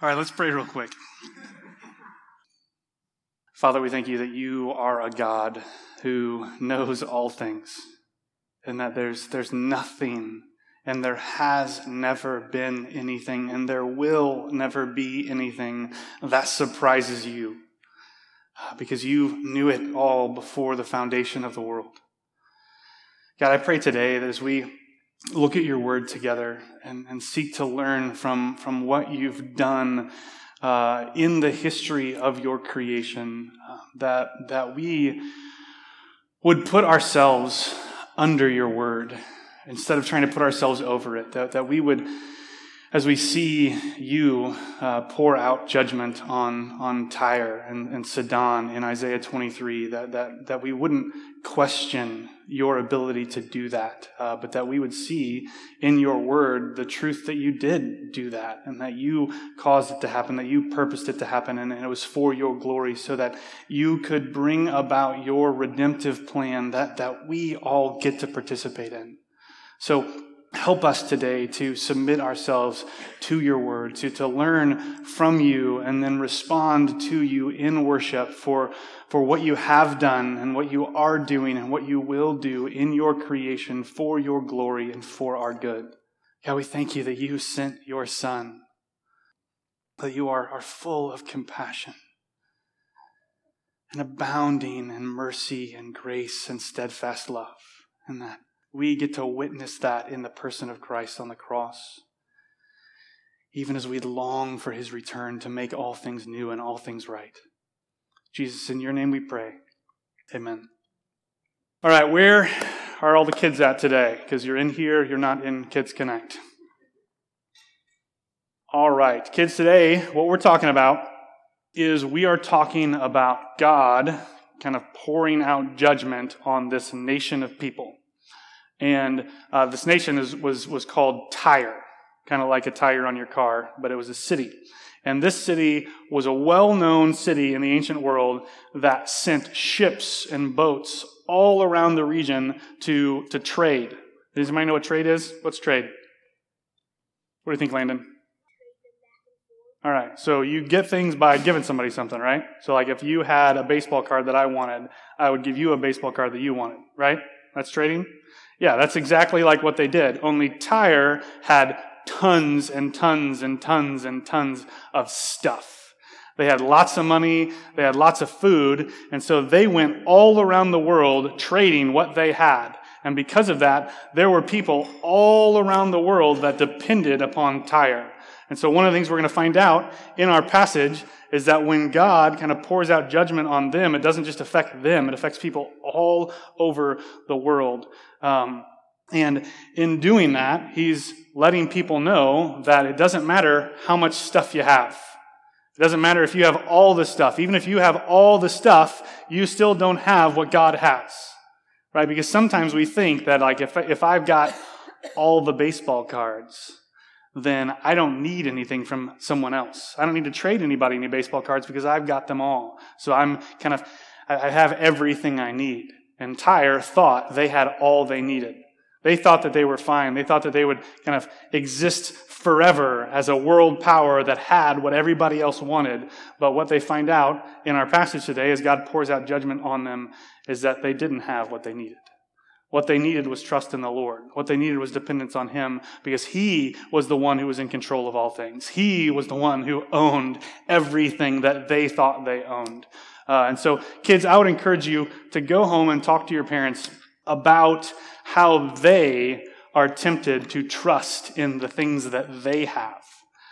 All right, let's pray real quick. Father, we thank you that you are a God who knows all things and that there's, there's nothing and there has never been anything and there will never be anything that surprises you uh, because you knew it all before the foundation of the world. God, I pray today that as we look at your word together and, and seek to learn from, from what you've done uh, in the history of your creation, uh, that, that we would put ourselves under your word instead of trying to put ourselves over it, that, that we would as we see you uh, pour out judgment on, on Tyre and, and Sidon in Isaiah 23, that, that, that we wouldn't question your ability to do that, uh, but that we would see in your word the truth that you did do that and that you caused it to happen, that you purposed it to happen, and, and it was for your glory so that you could bring about your redemptive plan that, that we all get to participate in. So help us today to submit ourselves to your word, to, to learn from you, and then respond to you in worship for, for what you have done and what you are doing and what you will do in your creation for your glory and for our good. God, we thank you that you sent your Son, that you are, are full of compassion and abounding in mercy and grace and steadfast love, and that we get to witness that in the person of Christ on the cross. Even as we long for his return to make all things new and all things right. Jesus, in your name we pray. Amen. All right, where are all the kids at today? Because you're in here, you're not in Kids Connect. All right, kids, today, what we're talking about is we are talking about God kind of pouring out judgment on this nation of people. And uh, this nation is, was, was called Tyre, kind of like a tire on your car, but it was a city. And this city was a well known city in the ancient world that sent ships and boats all around the region to, to trade. Does anybody know what trade is? What's trade? What do you think, Landon? All right, so you get things by giving somebody something, right? So, like if you had a baseball card that I wanted, I would give you a baseball card that you wanted, right? That's trading. Yeah, that's exactly like what they did. Only Tyre had tons and tons and tons and tons of stuff. They had lots of money, they had lots of food, and so they went all around the world trading what they had. And because of that, there were people all around the world that depended upon Tyre. And so one of the things we're going to find out in our passage is that when God kind of pours out judgment on them, it doesn't just affect them, it affects people all over the world. Um, and in doing that, he's letting people know that it doesn't matter how much stuff you have. It doesn't matter if you have all the stuff. Even if you have all the stuff, you still don't have what God has. Right? Because sometimes we think that like if, if I've got all the baseball cards, then I don't need anything from someone else. I don't need to trade anybody any baseball cards because I've got them all. So I'm kind of, I have everything I need. And Tyre thought they had all they needed. They thought that they were fine. They thought that they would kind of exist forever as a world power that had what everybody else wanted. But what they find out in our passage today, as God pours out judgment on them, is that they didn't have what they needed. What they needed was trust in the Lord. What they needed was dependence on Him because He was the one who was in control of all things. He was the one who owned everything that they thought they owned. Uh, and so, kids, I would encourage you to go home and talk to your parents about how they are tempted to trust in the things that they have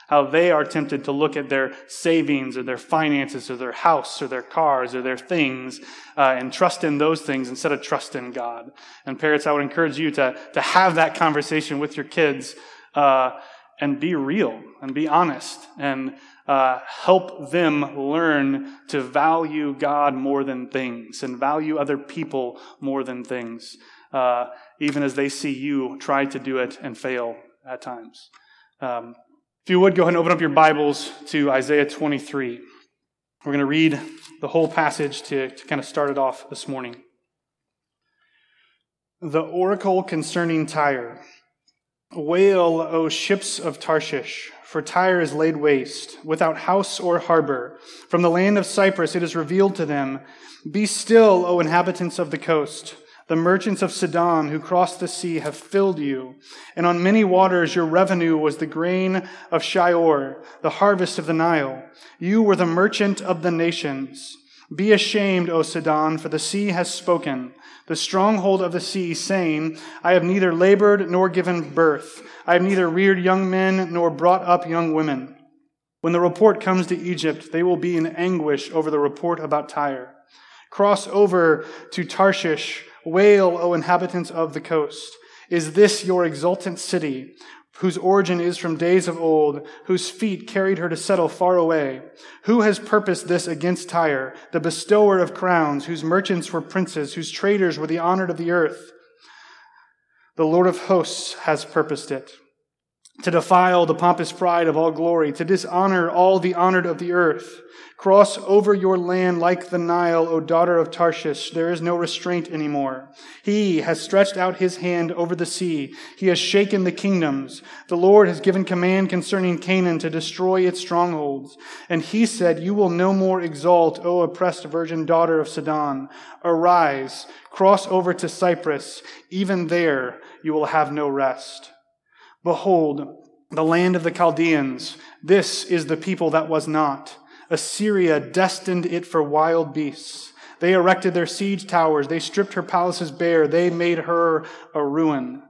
how they are tempted to look at their savings or their finances or their house or their cars or their things uh, and trust in those things instead of trust in God. And parents, I would encourage you to, to have that conversation with your kids uh, and be real and be honest and uh, help them learn to value God more than things and value other people more than things, uh, even as they see you try to do it and fail at times. Um, if you would, go ahead and open up your Bibles to Isaiah 23. We're going to read the whole passage to, to kind of start it off this morning. The oracle concerning Tyre. Wail, O ships of Tarshish, for Tyre is laid waste, without house or harbor. From the land of Cyprus it is revealed to them Be still, O inhabitants of the coast. The merchants of Sidon who crossed the sea have filled you. And on many waters your revenue was the grain of Shihor, the harvest of the Nile. You were the merchant of the nations. Be ashamed, O Sidon, for the sea has spoken the stronghold of the sea, saying, I have neither labored nor given birth. I have neither reared young men nor brought up young women. When the report comes to Egypt, they will be in anguish over the report about Tyre. Cross over to Tarshish. Wail, O inhabitants of the coast. Is this your exultant city? Whose origin is from days of old, whose feet carried her to settle far away. Who has purposed this against Tyre, the bestower of crowns, whose merchants were princes, whose traders were the honored of the earth? The Lord of hosts has purposed it to defile the pompous pride of all glory, to dishonor all the honored of the earth. Cross over your land like the Nile, O daughter of Tarshish. There is no restraint anymore. He has stretched out his hand over the sea. He has shaken the kingdoms. The Lord has given command concerning Canaan to destroy its strongholds. And he said, You will no more exalt, O oppressed virgin daughter of Sidon. Arise, cross over to Cyprus. Even there you will have no rest. Behold, the land of the Chaldeans. This is the people that was not. Assyria destined it for wild beasts. They erected their siege towers. They stripped her palaces bare. They made her a ruin.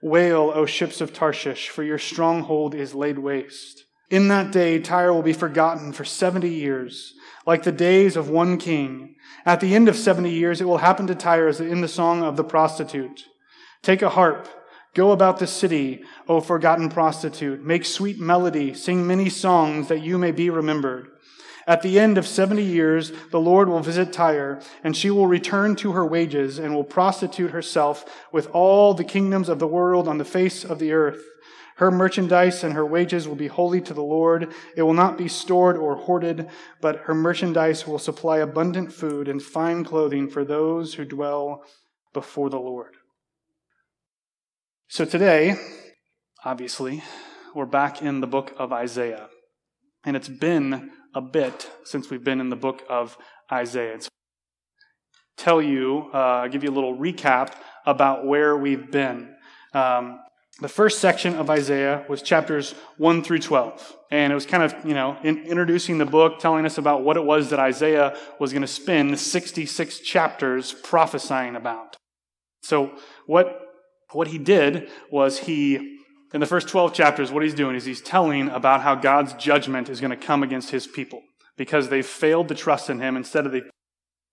Wail, O ships of Tarshish, for your stronghold is laid waste. In that day, Tyre will be forgotten for 70 years, like the days of one king. At the end of 70 years, it will happen to Tyre as in the song of the prostitute. Take a harp Go about the city, O forgotten prostitute. Make sweet melody. Sing many songs that you may be remembered. At the end of 70 years, the Lord will visit Tyre, and she will return to her wages and will prostitute herself with all the kingdoms of the world on the face of the earth. Her merchandise and her wages will be holy to the Lord. It will not be stored or hoarded, but her merchandise will supply abundant food and fine clothing for those who dwell before the Lord. So today, obviously, we're back in the book of Isaiah. And it's been a bit since we've been in the book of Isaiah. So tell you, uh, give you a little recap about where we've been. Um, the first section of Isaiah was chapters 1 through 12. And it was kind of, you know, in, introducing the book, telling us about what it was that Isaiah was going to spend 66 chapters prophesying about. So, what what he did was he, in the first 12 chapters, what he's doing is he's telling about how God's judgment is going to come against his people because they've failed to trust in him. Instead of the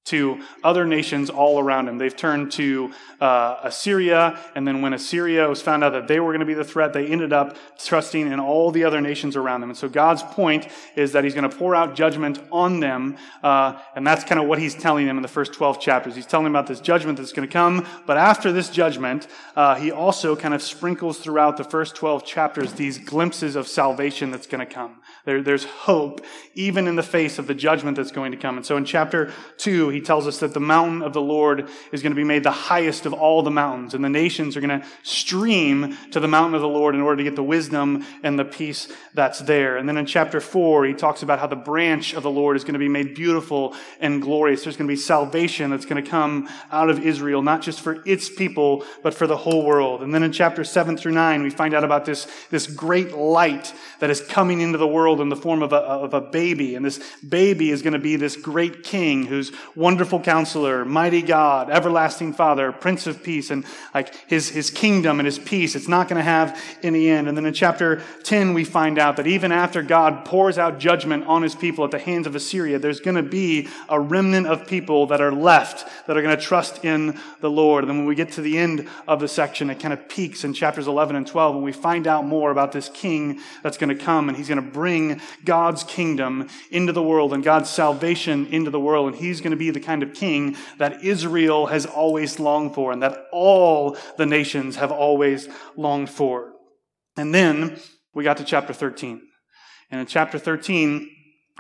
to other nations all around him. They've turned to uh, Assyria, and then when Assyria was found out that they were going to be the threat, they ended up trusting in all the other nations around them. And so God's point is that He's going to pour out judgment on them, uh, and that's kind of what He's telling them in the first 12 chapters. He's telling them about this judgment that's going to come, but after this judgment, uh, He also kind of sprinkles throughout the first 12 chapters these glimpses of salvation that's going to come. There, there's hope even in the face of the judgment that's going to come. And so in chapter 2, he tells us that the mountain of the Lord is going to be made the highest of all the mountains, and the nations are going to stream to the mountain of the Lord in order to get the wisdom and the peace that's there. And then in chapter 4, he talks about how the branch of the Lord is going to be made beautiful and glorious. There's going to be salvation that's going to come out of Israel, not just for its people, but for the whole world. And then in chapter 7 through 9, we find out about this, this great light that is coming into the world world in the form of a, of a baby. And this baby is going to be this great king who's wonderful counselor, mighty God, everlasting father, prince of peace, and like his, his kingdom and his peace. It's not going to have any end. And then in chapter 10, we find out that even after God pours out judgment on his people at the hands of Assyria, there's going to be a remnant of people that are left that are going to trust in the Lord. And then when we get to the end of the section, it kind of peaks in chapters 11 and 12, and we find out more about this king that's going to come, and he's going to bring bring God's kingdom into the world and God's salvation into the world. And he's going to be the kind of king that Israel has always longed for and that all the nations have always longed for. And then we got to chapter 13. And in chapter 13,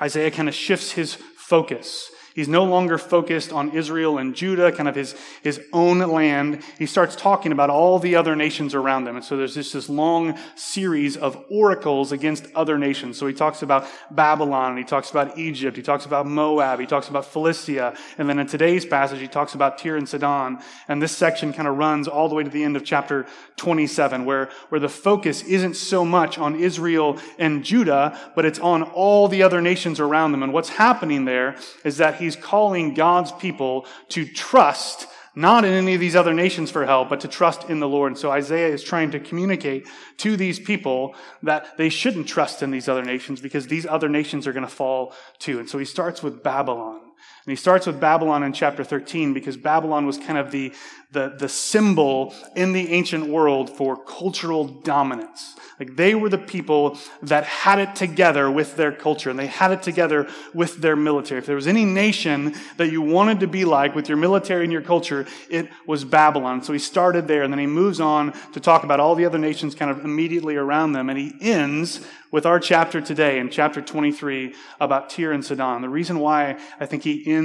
Isaiah kind of shifts his focus. He's no longer focused on Israel and Judah, kind of his, his own land. He starts talking about all the other nations around them. And so there's just this long series of oracles against other nations. So he talks about Babylon, and he talks about Egypt, he talks about Moab, he talks about Philistia. And then in today's passage, he talks about Tyre and Sidon. And this section kind of runs all the way to the end of chapter 27, where, where the focus isn't so much on Israel and Judah, but it's on all the other nations around them. And what's happening there is that he's calling God's people to trust not in any of these other nations for help, but to trust in the Lord. And so Isaiah is trying to communicate to these people that they shouldn't trust in these other nations because these other nations are going to fall too. And so he starts with Babylon. And he starts with Babylon in chapter 13 because Babylon was kind of the, the, the symbol in the ancient world for cultural dominance. Like they were the people that had it together with their culture and they had it together with their military. If there was any nation that you wanted to be like with your military and your culture, it was Babylon. So he started there and then he moves on to talk about all the other nations kind of immediately around them. And he ends with our chapter today in chapter 23 about Tyre and Sidon. The reason why I think he ends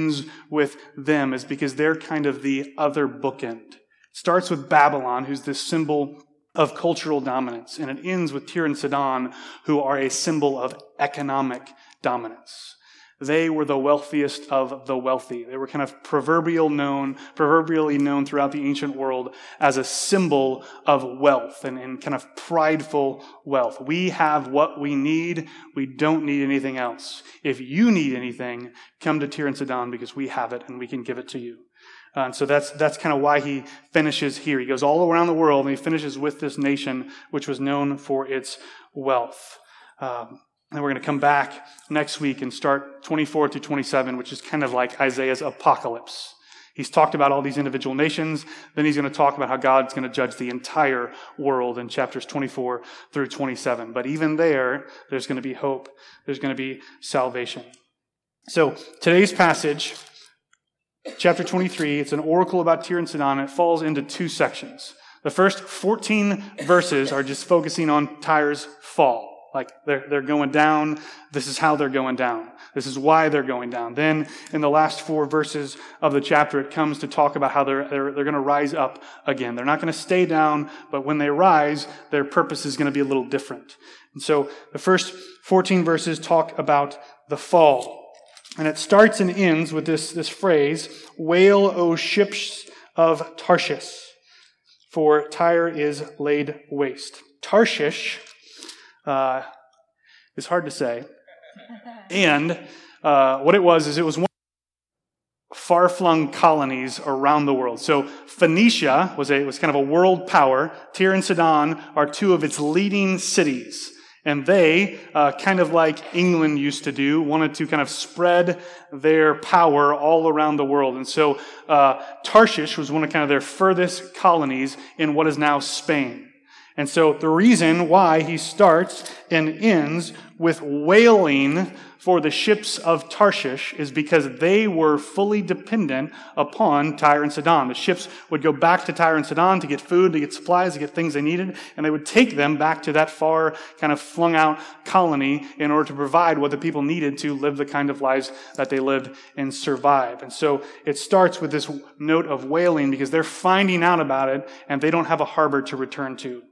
with them is because they're kind of the other bookend. It starts with Babylon, who's this symbol of cultural dominance. And it ends with Tyre and Sidon, who are a symbol of economic dominance. They were the wealthiest of the wealthy. They were kind of proverbial known, proverbially known throughout the ancient world as a symbol of wealth and, and kind of prideful wealth. We have what we need. We don't need anything else. If you need anything, come to Tyre and Sidon because we have it and we can give it to you. Uh, and so that's, that's kind of why he finishes here. He goes all around the world and he finishes with this nation, which was known for its wealth. Um, and we're going to come back next week and start 24 to 27, which is kind of like Isaiah's apocalypse. He's talked about all these individual nations. Then he's going to talk about how God's going to judge the entire world in chapters 24 through 27. But even there, there's going to be hope. There's going to be salvation. So today's passage chapter 23. It's an oracle about Tyre and Sidon. It falls into two sections. The first 14 verses are just focusing on Tyre's fall. Like they're, they're going down. This is how they're going down. This is why they're going down. Then in the last four verses of the chapter, it comes to talk about how they're, they're, they're going to rise up again. They're not going to stay down, but when they rise, their purpose is going to be a little different. And so the first 14 verses talk about the fall. And it starts and ends with this, this phrase, Wail, O ships of Tarshish, for Tyre is laid waste. Tarshish uh, is hard to say. And uh, what it was is it was one far flung colonies around the world. So Phoenicia was a was kind of a world power. Tyre and Sidon are two of its leading cities. And they, uh, kind of like England used to do, wanted to kind of spread their power all around the world. And so uh, Tarshish was one of kind of their furthest colonies in what is now Spain. And so the reason why he starts and ends with wailing for the ships of Tarshish is because they were fully dependent upon Tyre and Sidon. The ships would go back to Tyre and Sidon to get food, to get supplies, to get things they needed, and they would take them back to that far, kind of flung out colony in order to provide what the people needed to live the kind of lives that they lived and survive. And so it starts with this note of wailing because they're finding out about it and they don't have a harbor to return to.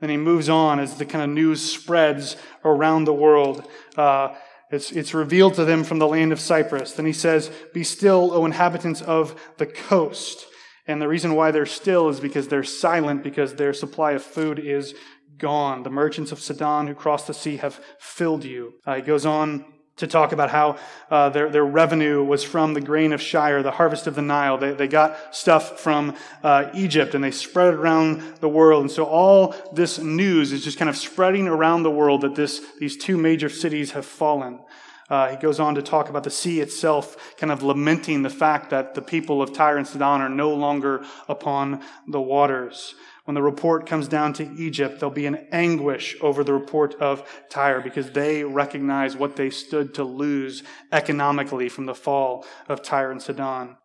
Then he moves on as the kind of news spreads around the world. Uh, it's, it's revealed to them from the land of Cyprus. Then he says, Be still, O inhabitants of the coast. And the reason why they're still is because they're silent, because their supply of food is gone. The merchants of Sidon who crossed the sea have filled you. Uh, he goes on to talk about how uh, their, their revenue was from the grain of Shire, the harvest of the Nile. They, they got stuff from uh, Egypt and they spread it around the world. And so all this news is just kind of spreading around the world that this, these two major cities have fallen. Uh, he goes on to talk about the sea itself, kind of lamenting the fact that the people of Tyre and Sidon are no longer upon the waters. When the report comes down to Egypt, there'll be an anguish over the report of Tyre because they recognize what they stood to lose economically from the fall of Tyre and Sidon.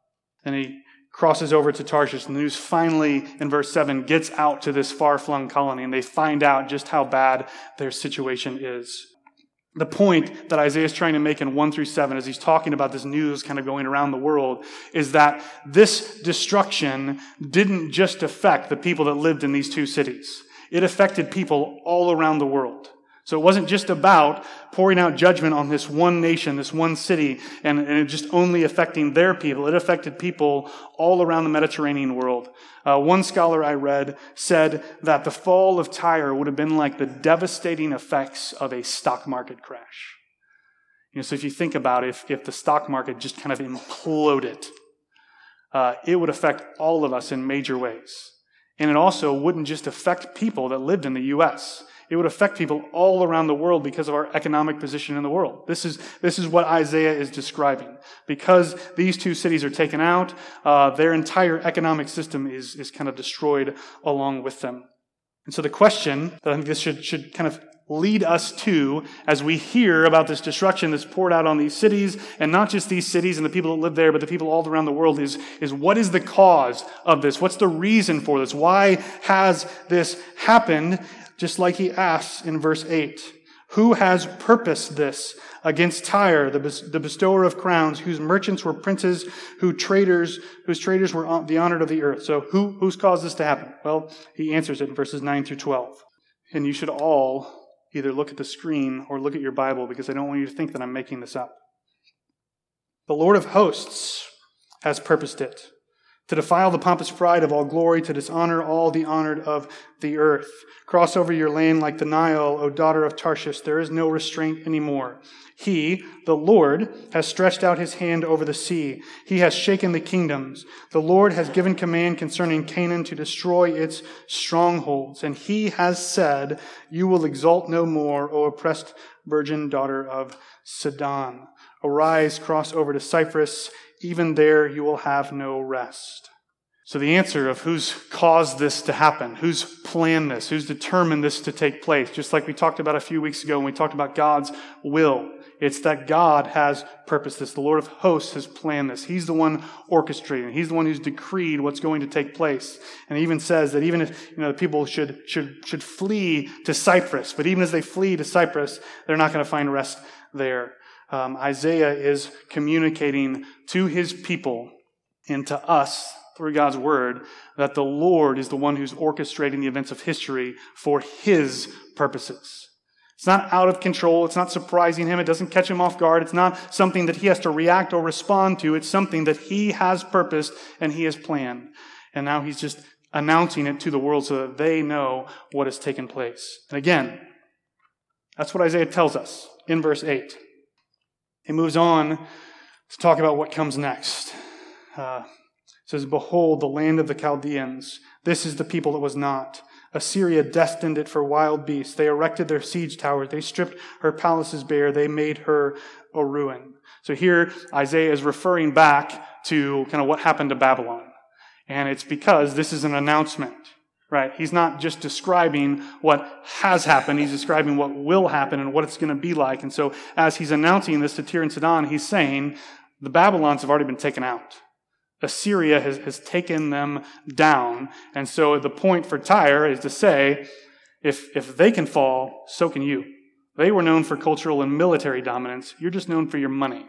And he crosses over to Tarshish. And the news finally, in verse 7, gets out to this far flung colony, and they find out just how bad their situation is. The point that Isaiah is trying to make in 1 through 7 as he's talking about this news kind of going around the world is that this destruction didn't just affect the people that lived in these two cities. It affected people all around the world. So it wasn't just about pouring out judgment on this one nation, this one city, and, and it just only affecting their people. It affected people all around the Mediterranean world. Uh, one scholar I read said that the fall of Tyre would have been like the devastating effects of a stock market crash. You know, so if you think about if, if the stock market just kind of imploded, uh, it would affect all of us in major ways. And it also wouldn't just affect people that lived in the U.S. It would affect people all around the world because of our economic position in the world. This is, this is what Isaiah is describing. Because these two cities are taken out, uh, their entire economic system is, is kind of destroyed along with them. And so the question that I think this should, should kind of lead us to as we hear about this destruction that's poured out on these cities, and not just these cities and the people that live there, but the people all around the world, is, is what is the cause of this? What's the reason for this? Why has this happened? Just like he asks in verse 8 Who has purposed this against Tyre, the, the bestower of crowns, whose merchants were princes, who traders, whose traders were the honored of the earth? So, who, who's caused this to happen? Well, he answers it in verses 9 through 12. And you should all either look at the screen or look at your Bible because I don't want you to think that I'm making this up. The Lord of hosts has purposed it to defile the pompous pride of all glory, to dishonor all the honored of the earth. Cross over your land like the Nile, O daughter of Tarshish. There is no restraint anymore. He, the Lord, has stretched out his hand over the sea. He has shaken the kingdoms. The Lord has given command concerning Canaan to destroy its strongholds. And he has said, You will exult no more, O oppressed virgin daughter of Sidon. Arise, cross over to Cyprus even there you will have no rest. So, the answer of who's caused this to happen, who's planned this, who's determined this to take place, just like we talked about a few weeks ago when we talked about God's will, it's that God has purposed this. The Lord of hosts has planned this. He's the one orchestrating. He's the one who's decreed what's going to take place. And he even says that even if you know the people should should should flee to Cyprus, but even as they flee to Cyprus, they're not going to find rest there um, Isaiah is communicating to his people and to us through God's word that the Lord is the one who's orchestrating the events of history for his purposes. It's not out of control. It's not surprising him. It doesn't catch him off guard. It's not something that he has to react or respond to. It's something that he has purposed and he has planned. And now he's just announcing it to the world so that they know what has taken place. And again, that's what Isaiah tells us in verse 8. He moves on to talk about what comes next. Uh, says, Behold, the land of the Chaldeans. This is the people that was not. Assyria destined it for wild beasts. They erected their siege towers. They stripped her palaces bare. They made her a ruin. So here, Isaiah is referring back to kind of what happened to Babylon. And it's because this is an announcement right? He's not just describing what has happened, he's describing what will happen and what it's going to be like. And so, as he's announcing this to Tyre and Sidon, he's saying the Babylons have already been taken out. Assyria has, has taken them down. And so, the point for Tyre is to say, if, if they can fall, so can you. They were known for cultural and military dominance. You're just known for your money.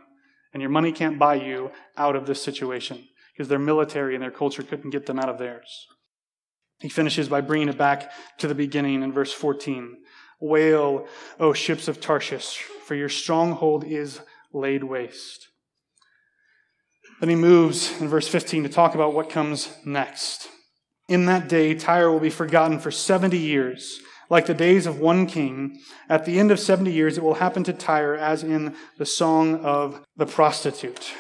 And your money can't buy you out of this situation because their military and their culture couldn't get them out of theirs. He finishes by bringing it back to the beginning in verse 14. Wail, O ships of Tarshish, for your stronghold is laid waste. Then he moves in verse 15 to talk about what comes next. In that day, Tyre will be forgotten for 70 years, like the days of one king. At the end of 70 years, it will happen to Tyre as in the song of the prostitute.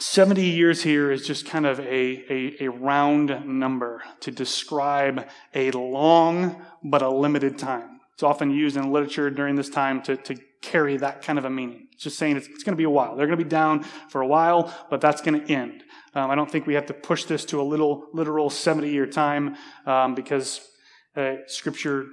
70 years here is just kind of a, a, a, round number to describe a long but a limited time. It's often used in literature during this time to, to carry that kind of a meaning. It's just saying it's, it's going to be a while. They're going to be down for a while, but that's going to end. Um, I don't think we have to push this to a little literal 70 year time um, because uh, Scripture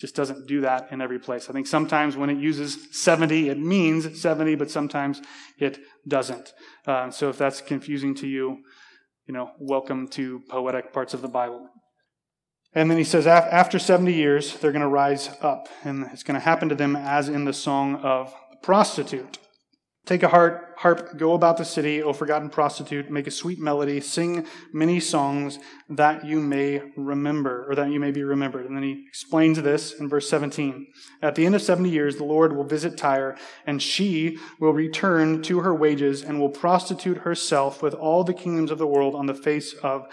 just doesn't do that in every place. I think sometimes when it uses 70, it means 70, but sometimes it doesn't. Uh, so if that's confusing to you, you know, welcome to poetic parts of the Bible. And then he says, after 70 years, they're going to rise up. And it's going to happen to them as in the song of the prostitute. Take a harp, harp, go about the city, O forgotten prostitute, make a sweet melody, sing many songs that you may remember, or that you may be remembered. And then he explains this in verse 17. At the end of 70 years, the Lord will visit Tyre, and she will return to her wages and will prostitute herself with all the kingdoms of the world on the face of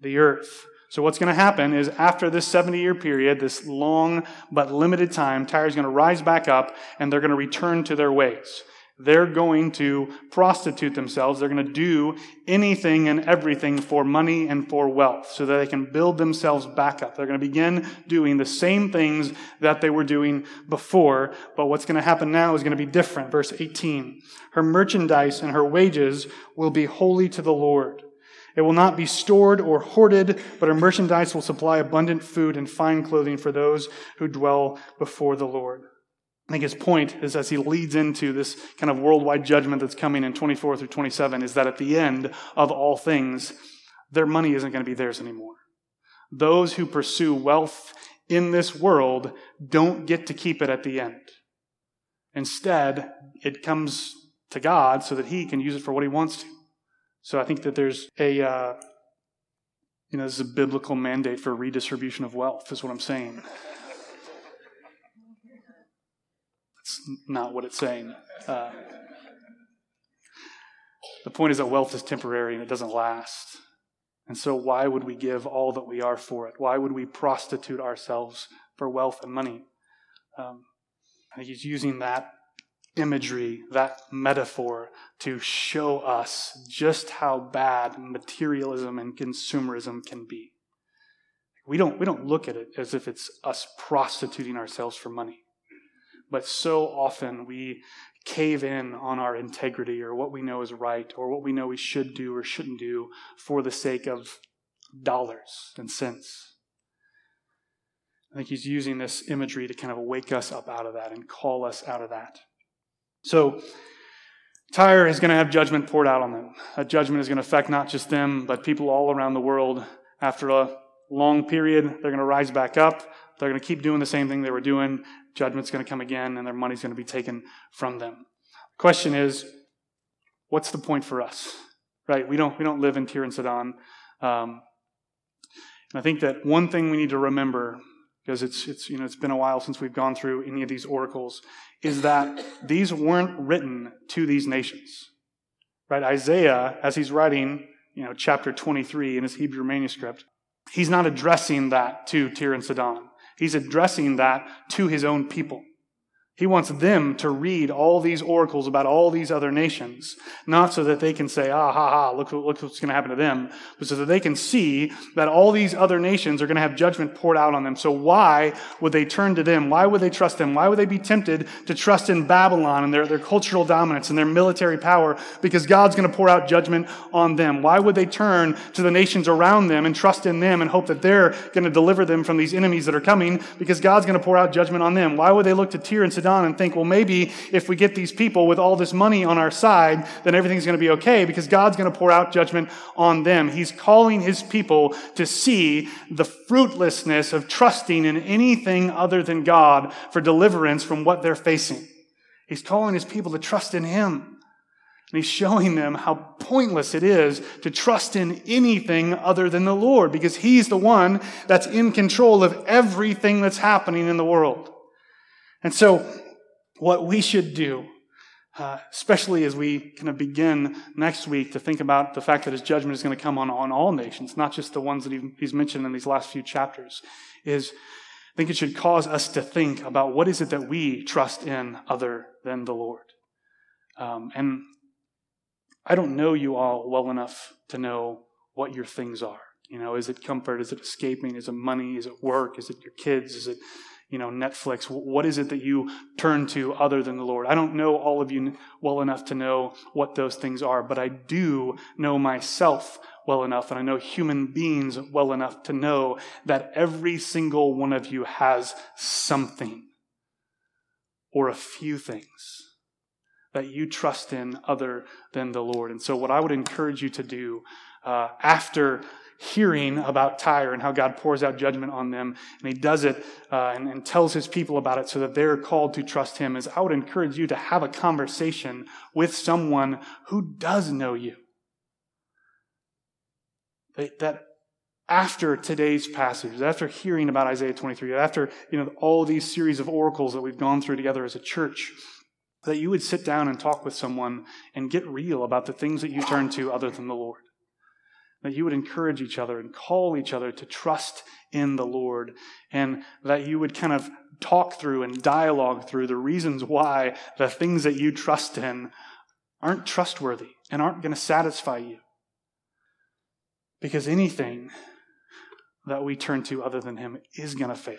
the earth. So what's going to happen is after this 70 year period, this long but limited time, Tyre is going to rise back up and they're going to return to their ways. They're going to prostitute themselves. They're going to do anything and everything for money and for wealth so that they can build themselves back up. They're going to begin doing the same things that they were doing before, but what's going to happen now is going to be different. Verse 18. Her merchandise and her wages will be holy to the Lord. It will not be stored or hoarded, but her merchandise will supply abundant food and fine clothing for those who dwell before the Lord. I think his point is as he leads into this kind of worldwide judgment that's coming in 24 through 27 is that at the end of all things, their money isn't going to be theirs anymore. Those who pursue wealth in this world don't get to keep it at the end. Instead, it comes to God so that he can use it for what he wants to. So I think that there's a, uh, you know, this is a biblical mandate for redistribution of wealth, is what I'm saying. That's not what it's saying. Uh, the point is that wealth is temporary and it doesn't last. And so, why would we give all that we are for it? Why would we prostitute ourselves for wealth and money? Um, I think he's using that imagery, that metaphor, to show us just how bad materialism and consumerism can be. We don't, we don't look at it as if it's us prostituting ourselves for money. But so often we cave in on our integrity or what we know is right or what we know we should do or shouldn't do for the sake of dollars and cents. I think he's using this imagery to kind of wake us up out of that and call us out of that. So, Tyre is going to have judgment poured out on them. That judgment is going to affect not just them, but people all around the world. After a long period, they're going to rise back up. They're going to keep doing the same thing they were doing judgment's going to come again and their money's going to be taken from them. The question is, what's the point for us? Right? We don't, we don't live in Tyre and Sidon. Um, and I think that one thing we need to remember, because it's, it's, you know, it's been a while since we've gone through any of these oracles, is that these weren't written to these nations. Right? Isaiah, as he's writing, you know, chapter 23 in his Hebrew manuscript, he's not addressing that to Tyre and Sidon. He's addressing that to his own people. He wants them to read all these oracles about all these other nations, not so that they can say, ah, ha, ha, look, look what's going to happen to them, but so that they can see that all these other nations are going to have judgment poured out on them. So why would they turn to them? Why would they trust them? Why would they be tempted to trust in Babylon and their, their cultural dominance and their military power? Because God's going to pour out judgment on them. Why would they turn to the nations around them and trust in them and hope that they're going to deliver them from these enemies that are coming? Because God's going to pour out judgment on them. Why would they look to Tyre and Sidon and think, well, maybe if we get these people with all this money on our side, then everything's going to be okay because God's going to pour out judgment on them. He's calling his people to see the fruitlessness of trusting in anything other than God for deliverance from what they're facing. He's calling his people to trust in him. And he's showing them how pointless it is to trust in anything other than the Lord because he's the one that's in control of everything that's happening in the world. And so what we should do, uh, especially as we kind of begin next week to think about the fact that his judgment is going to come on, on all nations, not just the ones that he, he's mentioned in these last few chapters, is I think it should cause us to think about what is it that we trust in other than the Lord. Um, and I don't know you all well enough to know what your things are. You know, is it comfort? Is it escaping? Is it money? Is it work? Is it your kids? Is it you know, Netflix? What is it that you turn to other than the Lord? I don't know all of you well enough to know what those things are, but I do know myself well enough, and I know human beings well enough to know that every single one of you has something or a few things that you trust in other than the Lord. And so, what I would encourage you to do uh, after hearing about Tyre and how God pours out judgment on them, and he does it uh, and, and tells his people about it so that they're called to trust him, is I would encourage you to have a conversation with someone who does know you. That, that after today's passage, after hearing about Isaiah 23, after you know all these series of oracles that we've gone through together as a church, that you would sit down and talk with someone and get real about the things that you turn to other than the Lord. That you would encourage each other and call each other to trust in the Lord, and that you would kind of talk through and dialogue through the reasons why the things that you trust in aren't trustworthy and aren't going to satisfy you. Because anything that we turn to other than Him is going to fail.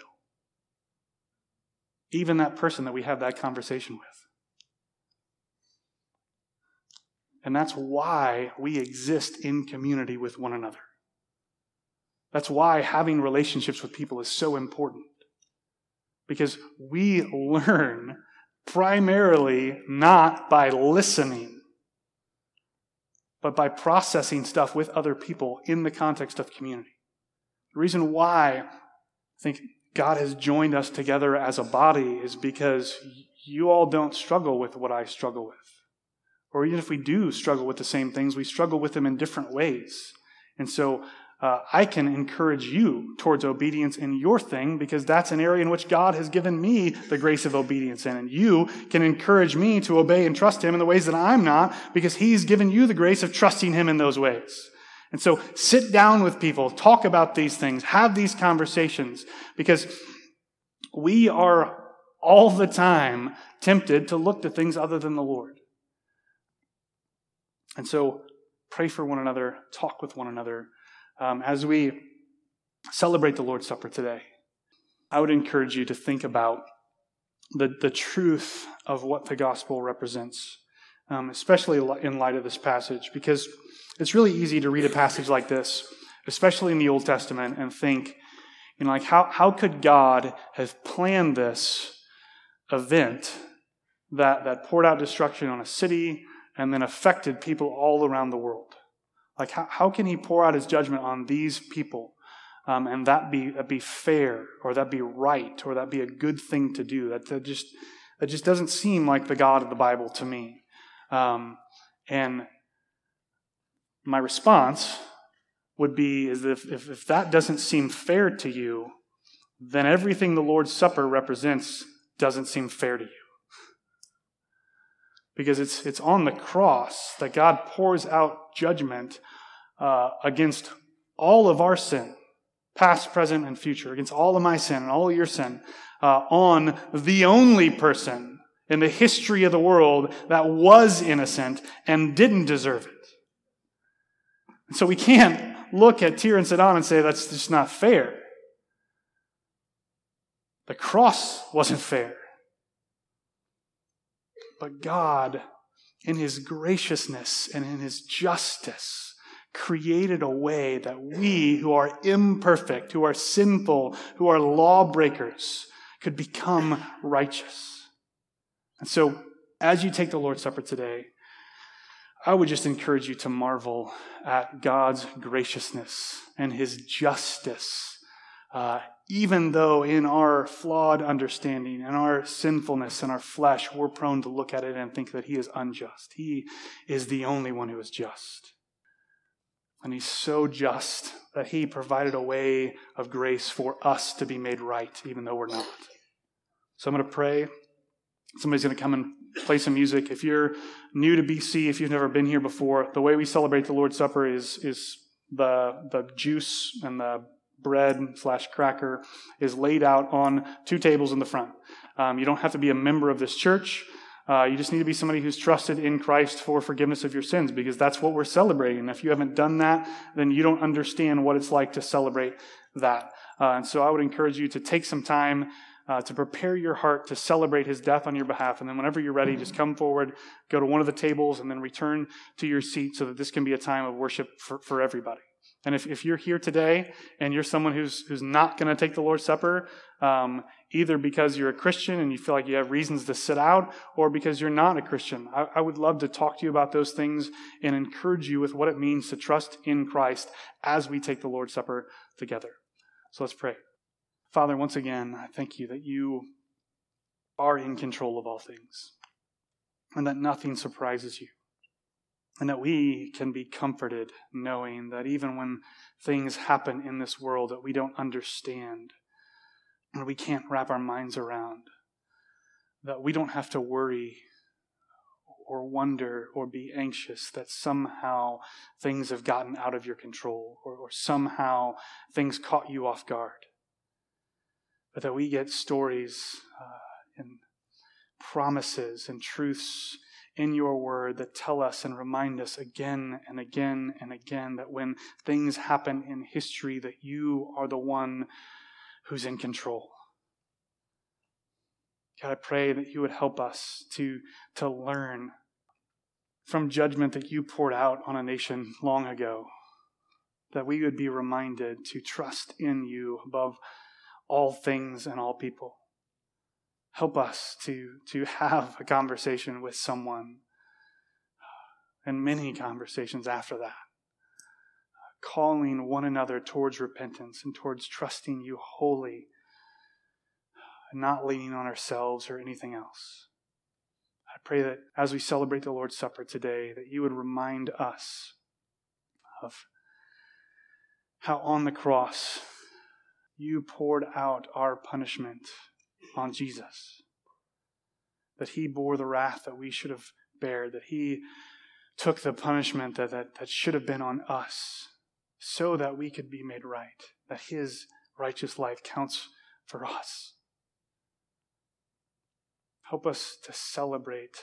Even that person that we have that conversation with. And that's why we exist in community with one another. That's why having relationships with people is so important. Because we learn primarily not by listening, but by processing stuff with other people in the context of community. The reason why I think God has joined us together as a body is because you all don't struggle with what I struggle with. Or even if we do struggle with the same things, we struggle with them in different ways. And so uh, I can encourage you towards obedience in your thing because that's an area in which God has given me the grace of obedience in. And you can encourage me to obey and trust Him in the ways that I'm not because He's given you the grace of trusting Him in those ways. And so sit down with people, talk about these things, have these conversations because we are all the time tempted to look to things other than the Lord. And so pray for one another, talk with one another. Um, as we celebrate the Lord's Supper today, I would encourage you to think about the, the truth of what the gospel represents, um, especially in light of this passage, because it's really easy to read a passage like this, especially in the Old Testament, and think, you know, like, how, how could God have planned this event that, that poured out destruction on a city, and then affected people all around the world. Like, how, how can he pour out his judgment on these people um, and that be, that be fair or that be right or that be a good thing to do? That, that, just, that just doesn't seem like the God of the Bible to me. Um, and my response would be is if, if, if that doesn't seem fair to you, then everything the Lord's Supper represents doesn't seem fair to you because it's, it's on the cross that God pours out judgment uh, against all of our sin, past, present, and future, against all of my sin and all of your sin, uh, on the only person in the history of the world that was innocent and didn't deserve it. And so we can't look at Tyre and Sidon and say that's just not fair. The cross wasn't fair. But God, in His graciousness and in His justice, created a way that we, who are imperfect, who are sinful, who are lawbreakers, could become righteous. And so, as you take the Lord's Supper today, I would just encourage you to marvel at God's graciousness and His justice uh, even though in our flawed understanding and our sinfulness and our flesh, we're prone to look at it and think that He is unjust. He is the only one who is just. And He's so just that He provided a way of grace for us to be made right, even though we're not. So I'm going to pray. Somebody's going to come and play some music. If you're new to BC, if you've never been here before, the way we celebrate the Lord's Supper is, is the, the juice and the bread slash cracker is laid out on two tables in the front. Um, you don't have to be a member of this church. Uh, you just need to be somebody who's trusted in Christ for forgiveness of your sins because that's what we're celebrating. If you haven't done that, then you don't understand what it's like to celebrate that. Uh, and so I would encourage you to take some time uh, to prepare your heart to celebrate his death on your behalf. And then whenever you're ready, just come forward, go to one of the tables, and then return to your seat so that this can be a time of worship for, for everybody. And if, if you're here today and you're someone who's, who's not going to take the Lord's Supper, um, either because you're a Christian and you feel like you have reasons to sit out, or because you're not a Christian. I, I, would love to talk to you about those things and encourage you with what it means to trust in Christ as we take the Lord's Supper together. So let's pray. Father, once again, I thank you that you are in control of all things and that nothing surprises you. And that we can be comforted knowing that even when things happen in this world that we don't understand, and we can't wrap our minds around. That we don't have to worry or wonder or be anxious that somehow things have gotten out of your control or, or somehow things caught you off guard. But that we get stories uh, and promises and truths in your word that tell us and remind us again and again and again that when things happen in history that you are the one who's in control. God, I pray that you would help us to, to learn from judgment that you poured out on a nation long ago, that we would be reminded to trust in you above all things and all people. Help us to, to have a conversation with someone uh, and many conversations after that calling one another towards repentance and towards trusting you wholly and not leaning on ourselves or anything else. I pray that as we celebrate the Lord's Supper today, that you would remind us of how on the cross you poured out our punishment on Jesus. That he bore the wrath that we should have bared, that he took the punishment that, that, that should have been on us so that we could be made right, that his righteous life counts for us. Help us to celebrate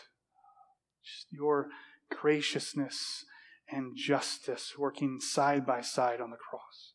your graciousness and justice working side by side on the cross.